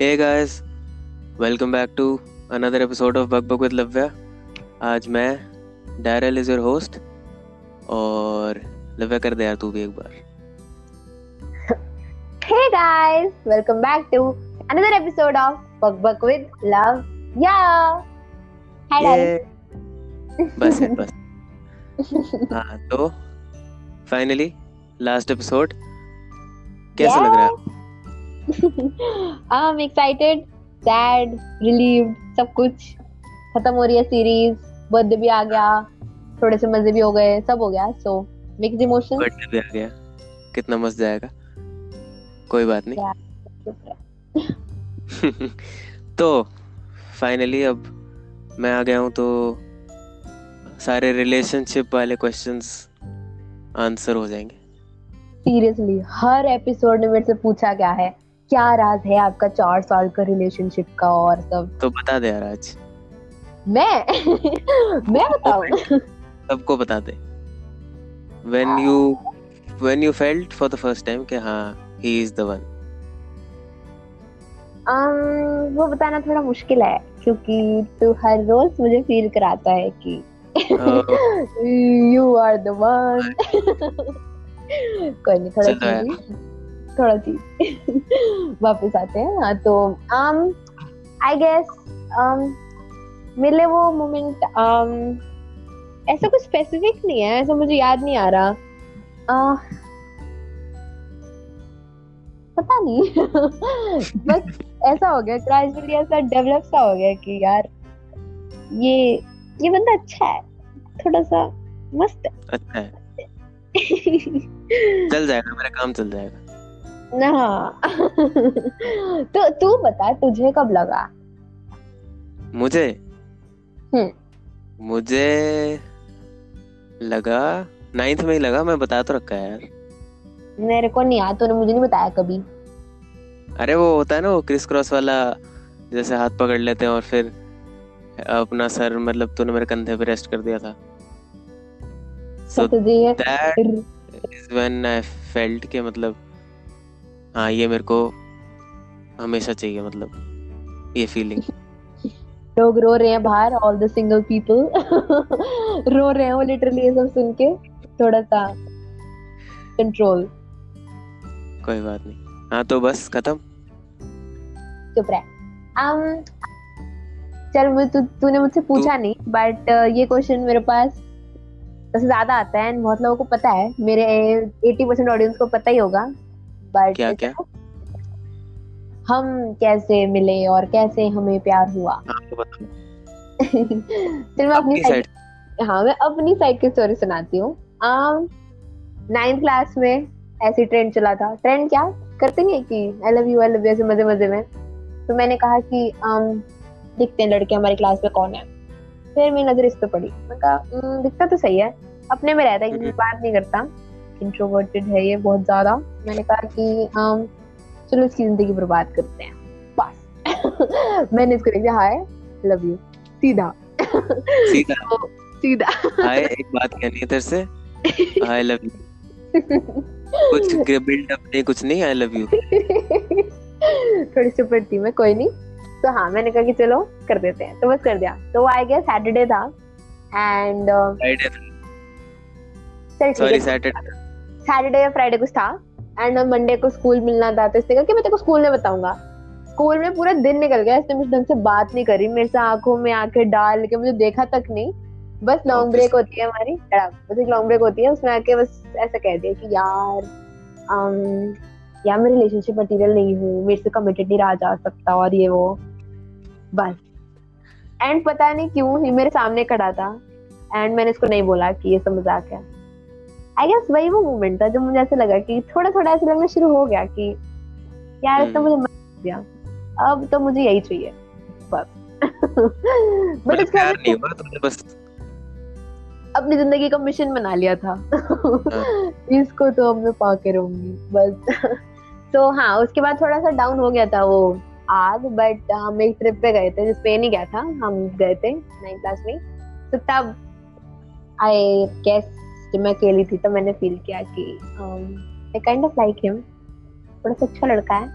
Hey guys, welcome back to another episode of Bug Bug with Lavya. आज मैं Daryl is your host और लव्या कर दे यार तू भी एक बार Hey guys, welcome back to another episode of Bug Bug with. Hi ये guys. बस है बस हाँ तो फाइनली लास्ट एपिसोड कैसा लग रहा है I'm excited, sad, relieved, सब कुछ। खत्म हो रही है सीरीज़ बर्थडे भी आ गया थोड़े से मज़े भी हो गए सब हो गया सो मिक्स इमोशंस बर्थडे भी आ गया। कितना मस्त जाएगा। कोई बात नहीं। तो फाइनली अब मैं आ गया हूँ तो सारे रिलेशनशिप वाले क्वेश्चंस आंसर हो जाएँगे। सीरियसली हर एपिसोड में मेरे से पूछा गया है? क्या राज है आपका चार साल का रिलेशनशिप का और सब? तो बता दे यार आज मैं? मैं बताऊँ? सबको बता दे। When you when you felt for the first time कि हाँ he is the one um, वो बताना थोड़ा मुश्किल है क्योंकि तू हर रोज मुझे फील कराता है कि यू आर द वन कोई नहीं थोड़ा चीज़ थोड़ा चीज़। वापस आते हैं। हाँ तो um आई गेस um मिले वो मोमेंट um ऐसा कुछ स्पेसिफिक नहीं है ऐसा मुझे याद नहीं आ रहा। Uh, पता नहीं। बस ऐसा हो गया ग्रेजुअली ऐसा डेवलप सा हो गया कि यार ये ये बंदा अच्छा है। थोड़ा सा मस्त है। अच्छा है। चल जाएगा मेरा काम चल जाएगा। ना। तो तू बता तुझे कब लगा? मुझे? हम्म। मुझे लगा नाइन्थ में ही लगा मैं बता तो रखा है यार। मेरे को नहीं याद तूने मुझे नहीं बताया कभी। अरे वो होता है ना वो क्रिस क्रॉस वाला जैसे हाथ पकड़ लेते हैं और फिर अपना सर मतलब तूने मेरे कंधे पे रेस्ट कर दिया था। So that is when I felt के मतलब हाँ ये मेरे को हमेशा चाहिए मतलब ये फीलिंग लोग रो रहे हैं बाहर ऑल द सिंगल पीपल रो रहे हैं वो लिटरली ये सब सुन के थोड़ा सा कंट्रोल कोई बात नहीं। हाँ तो बस खत्म? चुप रह। Um, चल मुझे तू तूने मुझसे पूछा नहीं बट ये क्वेश्चन मेरे पास सबसे ज़्यादा आता है and बहुत लोगों को पता है। मेरे 80% ऑडियंस को पता ही होगा। बट क्या क्या? हम कैसे मिले और कैसे हमें प्यार हुआ? हाँ तो चल मैं अपनी साइड हाँ मैं अपनी साइड की स्टोरी सुनाती हूँ। नाइन्थ क्लास में ऐसी ट्रेंड चला था। ट्रेंड क्या? करते नहीं है कि I love you I love you ऐसे मज़े मज़े में। तो मैंने कहा कि um, दिखते हैं लड़के हमारी क्लास में कौन है? फिर मेरी नज़र इस पे पड़ी। मैं कहा "हम्म, दिखता तो सही है। अपने में रहता है हम्म। बात नहीं करता। इंट्रोवर्टेड है ये बहुत ज़्यादा। मैंने कहा कि um, चलो इसकी ज़िंदगी बर्बाद करते हैं। बस। मैंने इसको लिख दिया हाय लव यू सीधा। सीधा। तो सीधा। हाय एक बात कहनी है तेरे से। आई लव यू कुछ बिल्ड अप नहीं कुछ नहीं आई लव यू थोड़ी स्टूपिड थी मैं कोई नहीं। तो हाँ मैंने कहा कि चलो कर देते हैं। तो बस कर दिया। तो वो आई गया सैटरडे था। एंड सॉरी सैटरडे सैटरडे या फ्राइडे कुछ था एंड मंडे को स्कूल मिलना था तो इसने कहा कि मैं तेरे को स्कूल में बताऊँगा। स्कूल में पूरा दिन निकल गया इसने मुझे ढंग से बात नहीं करी मेरे से आँखों में आँखें डाल के मुझे देखा तक नहीं। बस लॉन्ग ब्रेक होती है हमारी बस एक लॉन्ग ब्रेक होती है उसमें आके बस ऐसा कह दिया कि यार um, यार मैं रिलेशनशिप मटेरियल नहीं हूँ मेरे से कमिटेड नहीं रहा जा सकता और ये वो। बस। एंड पता नहीं क्यों ये मेरे सामने खड़ा था एंड मैंने इसको नहीं बोला कि ये सब मज़ाक है। आई गेस वही वो मोमेंट था जब मुझे ऐसा लगा कि थोड़ा थोड़ा ऐसा लगना शुरू हो गया कि यार हम्म। मुझे मर दिया। अब तो मुझे यही चाहिए। बस। बट प्यार नहीं हुआ तुमने बस? अपनी ज़िंदगी का मिशन बना लिया था। हाँ। इसको तो अब मैं पाके रहूँगी। बस। तो हाँ उसके बाद थोड़ा सा डाउन हो गया था वो आग बट हम एक ट्रिप पे गए थे जिसपे नहीं गया था। हम गए थे नाइन क्लास में। तो तब आई गेस जब मैं अकेली थी तो मैंने फील किया कि I kind of like him थोड़ा सा अच्छा लड़का है।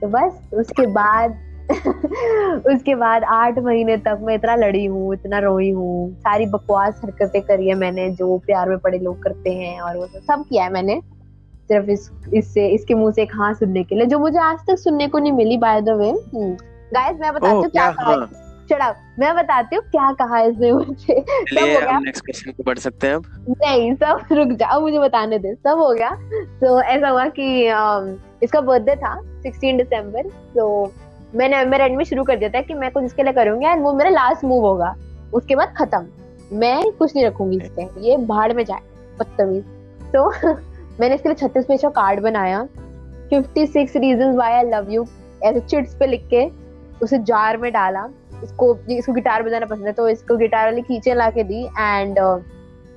तो बस उसके बाद उसके बाद आठ महीने तक मैं इतना लड़ी हूँ इतना रोई हूँ। सारी बकवास हरकतें करी है मैंने जो प्यार में पड़े लोग करते हैं और वो सब किया है मैंने। सिर्फ़ इस इससे इसके मुँह से एक हाँ सुनने के लिए जो मुझे आज तक सुनने को नहीं मिली बाय द वे गाइस मैं बताती हूँ क्या कहा हाँ. चढ़ा मैं बताती हूँ क्या कहा इसने मुझे। सब हो गया। नेक्स्ट क्वेश्चन पे बढ़ सकते हैं अब। नहीं सब रुक जाओ मुझे बताने दे। सब हो गया। तो ऐसा हुआ कि इसका बर्थडे था 16 दिसंबर तो मैंने मेरे एंड में शुरू कर दिया था कि मैं कुछ इसके लिए करूँगी एंड वो मेरा लास्ट मूव होगा। उसके बाद खत्म। मैं कुछ नहीं रखूँगी इस पे ये भाड़ में जाए बदतमीज। तो मैंने इसके लिए छत्तीस पेज का कार्ड बनाया। Fifty six reason why I love you ऐसे चिट्स पे लिख के उसे जार में डाला। इसको इसको गिटार बजाना पसंद है तो इसको गिटार वाली खींचे ला के दी एंड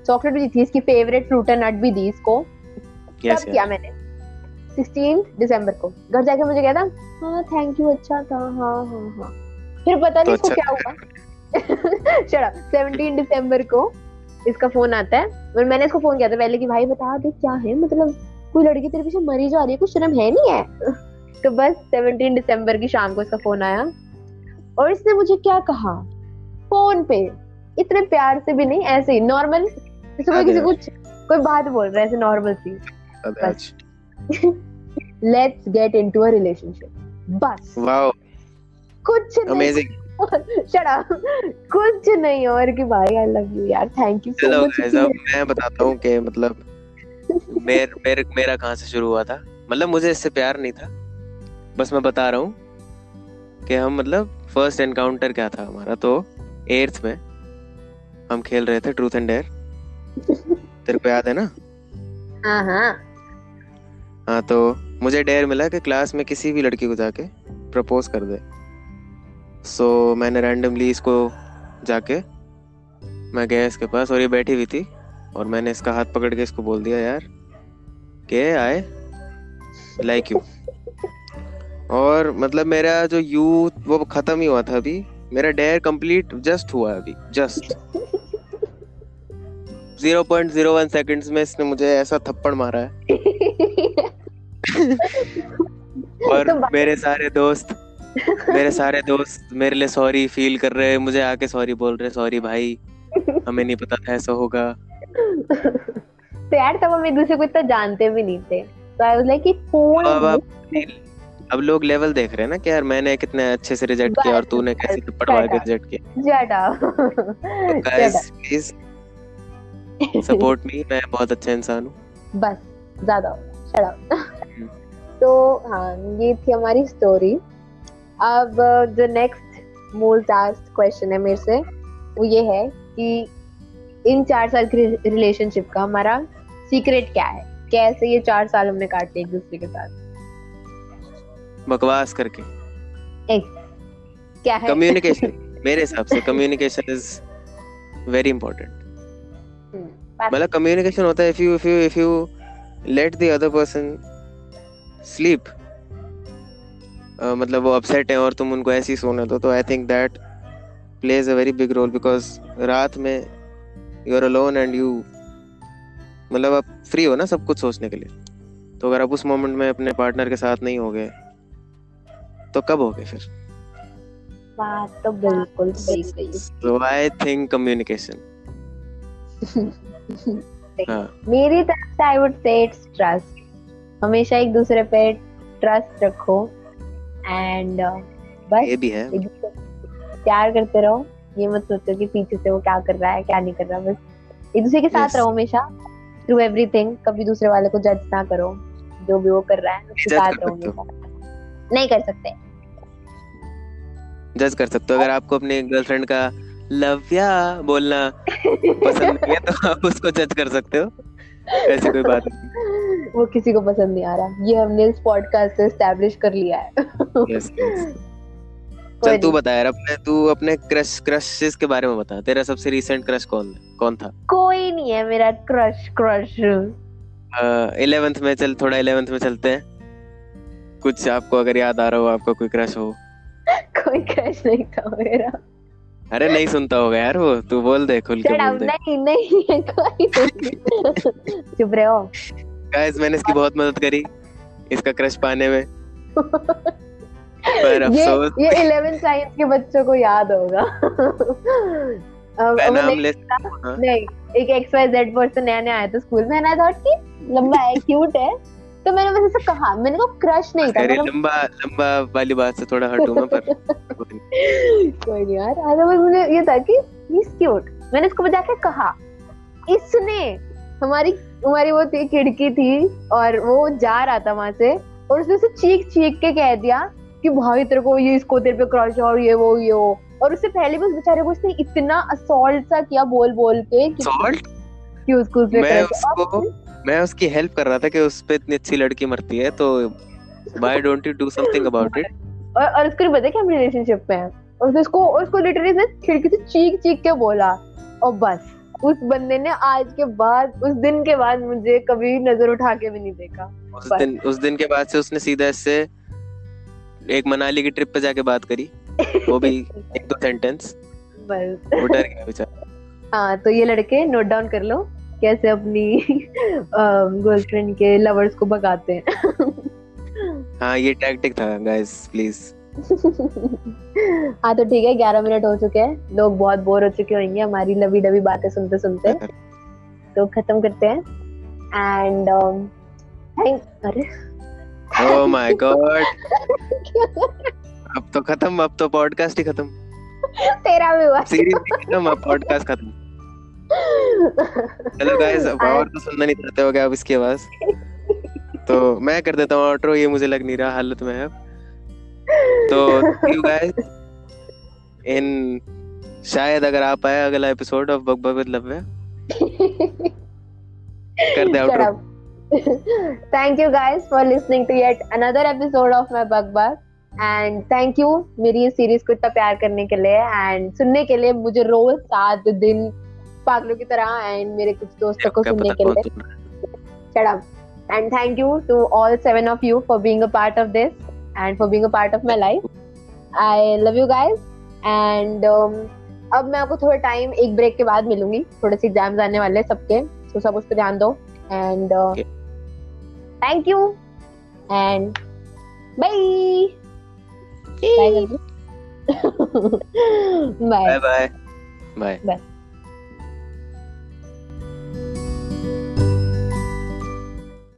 चॉकलेट भी दी थी इसकी फेवरेट फ्रूट एंड नट भी दी इसको। Yes, किया मैंने। सिक्सटीन दिसंबर को। घर जाके मुझे कहता हाँ थैंक यू अच्छा था हाँ हाँ हाँ। फिर पता नहीं तो इसको अच्छा क्या हुआ। चलो सेवनटीन दिसंबर को इसका फ़ोन आता है और मैंने इसको फ़ोन किया था पहले कि भाई बता दे क्या है? मतलब कोई लड़की तेरे पीछे मरी जा रही है कुछ शर्म है नहीं है? तो बस सेवनटीन दिसंबर की शाम को इसका फ़ोन आया। और इसने मुझे क्या कहा? फ़ोन पे। इतने प्यार से भी नहीं ऐसे ही नॉर्मल कोई किसी कुछ कोई बात बोल रहा है ऐसे normal C. Let's get into a relationship बस। वाओ कुछ अमेजिंग कुछ नहीं और कि भाई आई लव यू यार थैंक यू सो मच मैं बताता हूँ कि मतलब मेर, मेर, मेरा कहाँ से शुरू हुआ था? मतलब मुझे इससे प्यार नहीं था। बस मैं बता रहा हूँ कि हम मतलब फ़र्स्ट एनकाउंटर क्या था हमारा? तो एट्थ में हम खेल रहे थे ट्रूथ एंड डेयर तेरे को याद है ना? हाँ हाँ। हाँ तो मुझे डेयर मिला कि क्लास में किसी भी लड़की को जाके प्रपोज कर दे। सो so, मैंने रैंडमली इसको जाके मैं गया इसके पास और ये बैठी हुई थी और मैंने इसका हाथ पकड़ के इसको बोल दिया यार के आए? लाइक यू और मतलब मेरा जो यूथ वो खत्म ही हुआ था अभी। मेरा डेयर कंप्लीट जस्ट हुआ अभी जस्ट 0.01 सेकंड्स में इसने मुझे ऐसा थप्पड़ मारा है। और तो मेरे सारे दोस्त मेरे सारे दोस्त मेरे लिए सॉरी फील कर रहे हैं। मुझे आके सॉरी बोल रहे सॉरी भाई हमें नहीं पता था ऐसा होगा। तो यार तब हम एक दूसरे को इतना जानते भी नहीं थे। तो आई वाज लाइक कि कौन अब लोग लेवल देख रहे हैं ना कि यार मैंने कितने अच्छे से रिजेक्ट किया और तूने कैसे थप्पड़ मार के रिजेक्ट किया? जट गाइस प्लीज़ सपोर्ट मी मैं बहुत अच्छा इंसान हूँ। बस ज़्यादा। शट अप तो हाँ ये थी हमारी स्टोरी अब जो नेक्स्ट मूल टास्क क्वेश्चन है मेरे से वो ये है कि इन चार साल की रिलेशनशिप का हमारा सीक्रेट क्या है? कैसे ये चार साल हमने काटे एक दूसरे के साथ? बकवास करके। क्या है? कम्युनिकेशन मेरे हिसाब से कम्युनिकेशन इज़ वेरी इंपॉर्टेंट मतलब कम्युनिकेशन होता है if you if you if you let the other person sleep मतलब वो अपसेट है और तुम उनको ऐसे ही सोने दो तो I think that plays a very big role because रात में you are alone and you मतलब आप फ्री हो ना सब कुछ सोचने के लिए। तो अगर आप उस मोमेंट में अपने पार्टनर के साथ नहीं हो गए तो कब हो गए फिर? बात तो बिल्कुल सही कही। सो आई थिंक कम्युनिकेशन मेरी तरफ़ से I would say it's trust हमेशा एक दूसरे पे ट्रस्ट रखो एंड uh, बस ये भी है। प्यार करते रहो। ये मत सोचो कि पीछे से वो क्या कर रहा है क्या नहीं कर रहा बस एक दूसरे के साथ yes. रहो हमेशा। थ्रू एवरीथिंग कभी दूसरे वाले को जज ना करो। जो भी वो कर रहा है उसके साथ रहो नहीं कर सकते। जज कर सकते हो। अगर आपको अपने गर्लफ्रेंड का लव्या बोलना पसंद नहीं है तो आप उसको जज कर सकते हो। ऐसी कोई बात नहीं। वो किसी को पसंद नहीं आ रहा। ये हमने इस पॉडकास्ट से एस्टैब्लिश कर लिया है। Yes, yes. चल तू बता यार अपने तू अपने क्रश क्रशेस के बारे में बता। तेरा सबसे रीसेंट क्रश कौन कौन था? कोई नहीं है मेरा क्रश क्रश इलेवेंथ में चल थोड़ा इलेवेंथ में चलते हैं। कुछ आपको अगर याद आ रहा हो आपका कोई क्रश हो। कोई क्रश नहीं था मेरा। अरे नहीं सुनता होगा यार वो तू बोल दे खुल के बोल दे। नहीं नहीं कोई चुप रहो। गाइस मैंने इसकी बहुत मदद करी इसका क्रश पाने में। पर अफसोस। ये 11 साइंस के बच्चों को याद होगा। मैं नाम ले हाँ, नहीं एक एक्स वाई जेड पर्सन नया नया आया था स्कूल में ना थॉट कि लंबा है क्यूट है। तो मैंने बस ऐसे कहा मैंने कहा क्रश नहीं था मतलब लंबा लंबा वाली बात से थोड़ा हटूं मैं पर कोई नहीं यार आज बस मुझे ये था कि ही क्यूट मैंने इसको बजा के कहा इसने हमारी हमारी वो थी खिड़की थी और वो जा रहा था वहाँ से और उसने उसे चीख चीख के कह दिया कि भाई तेरे को ये इसको तेरे पे क्रश और ये वो ये वो। और उससे पहले भी उस बेचारे को उसने इतना असॉल्ट सा किया बोल बोल के कि, कि उसको उस पे मैं है। उसको हेल्प कर रहा था कि उस पे इतनी अच्छी लड़की मरती है तो why don't you do something about it और और उसको पता कि हम रिलेशनशिप में हैं? और उसको उसको लिटरली उसने खिड़की से चीख चीख के बोला और बस उस बंदे ने आज के बाद उस दिन के बाद मुझे कभी नज़र उठा के भी नहीं देखा। उस दिन उस दिन के बाद से उसने सीधा इससे एक मनाली की ट्रिप पे जाके बात करी वो भी एक दो सेंटेंस बस। वो डर गया बेचारा। हाँ तो ये लड़के नोट डाउन कर लो। कैसे अपनी गर्लफ्रेंड के लवर्स को भगाते हैं। हाँ ये टैक्टिक था गाइस प्लीज़ हाँ तो ठीक है ग्यारह मिनट हो चुके हैं। लोग बहुत बोर हो चुके होंगे हमारी लवी डबी बातें सुनते सुनते। तो खत्म करते हैं। एंड थैंक अरे। ओह माय गॉड अब तो खत्म अब तो पॉडकास्ट ही खत्म। तेरा भी हुआ। सीरीज़ खत्म अब पॉडकास्ट खत्म। चलो गाइस अब और तो सुनना नहीं चाहते हो क्या अब इसकी आवाज़ तो मैं कर देता हूँ आउटरो ये मुझे लग नहीं रहा हालत में अब तो यू गाइस इन शायद अगर आप आए अगला एपिसोड ऑफ़ बक बक विद लव्य कर दे outro thank you guys for listening to yet another episode of my bug and thank you मेरी इस सीरीज़ को इतना प्यार करने के लिए। एंड सुनने के लिए मुझे रोज सात दिन पागलों की तरह एंड मेरे कुछ दोस्तों को सुनने के लिए thank you to all seven of you for being a part of this and for being a part of my life. I love you guys. And um, अब मैं आपको थोड़ा टाइम एक ब्रेक के बाद मिलूँगी। थोड़े से एग्ज़ाम्स आने वाले सबके तो सब उस पर ध्यान दो। And thank you and bye bye bye bye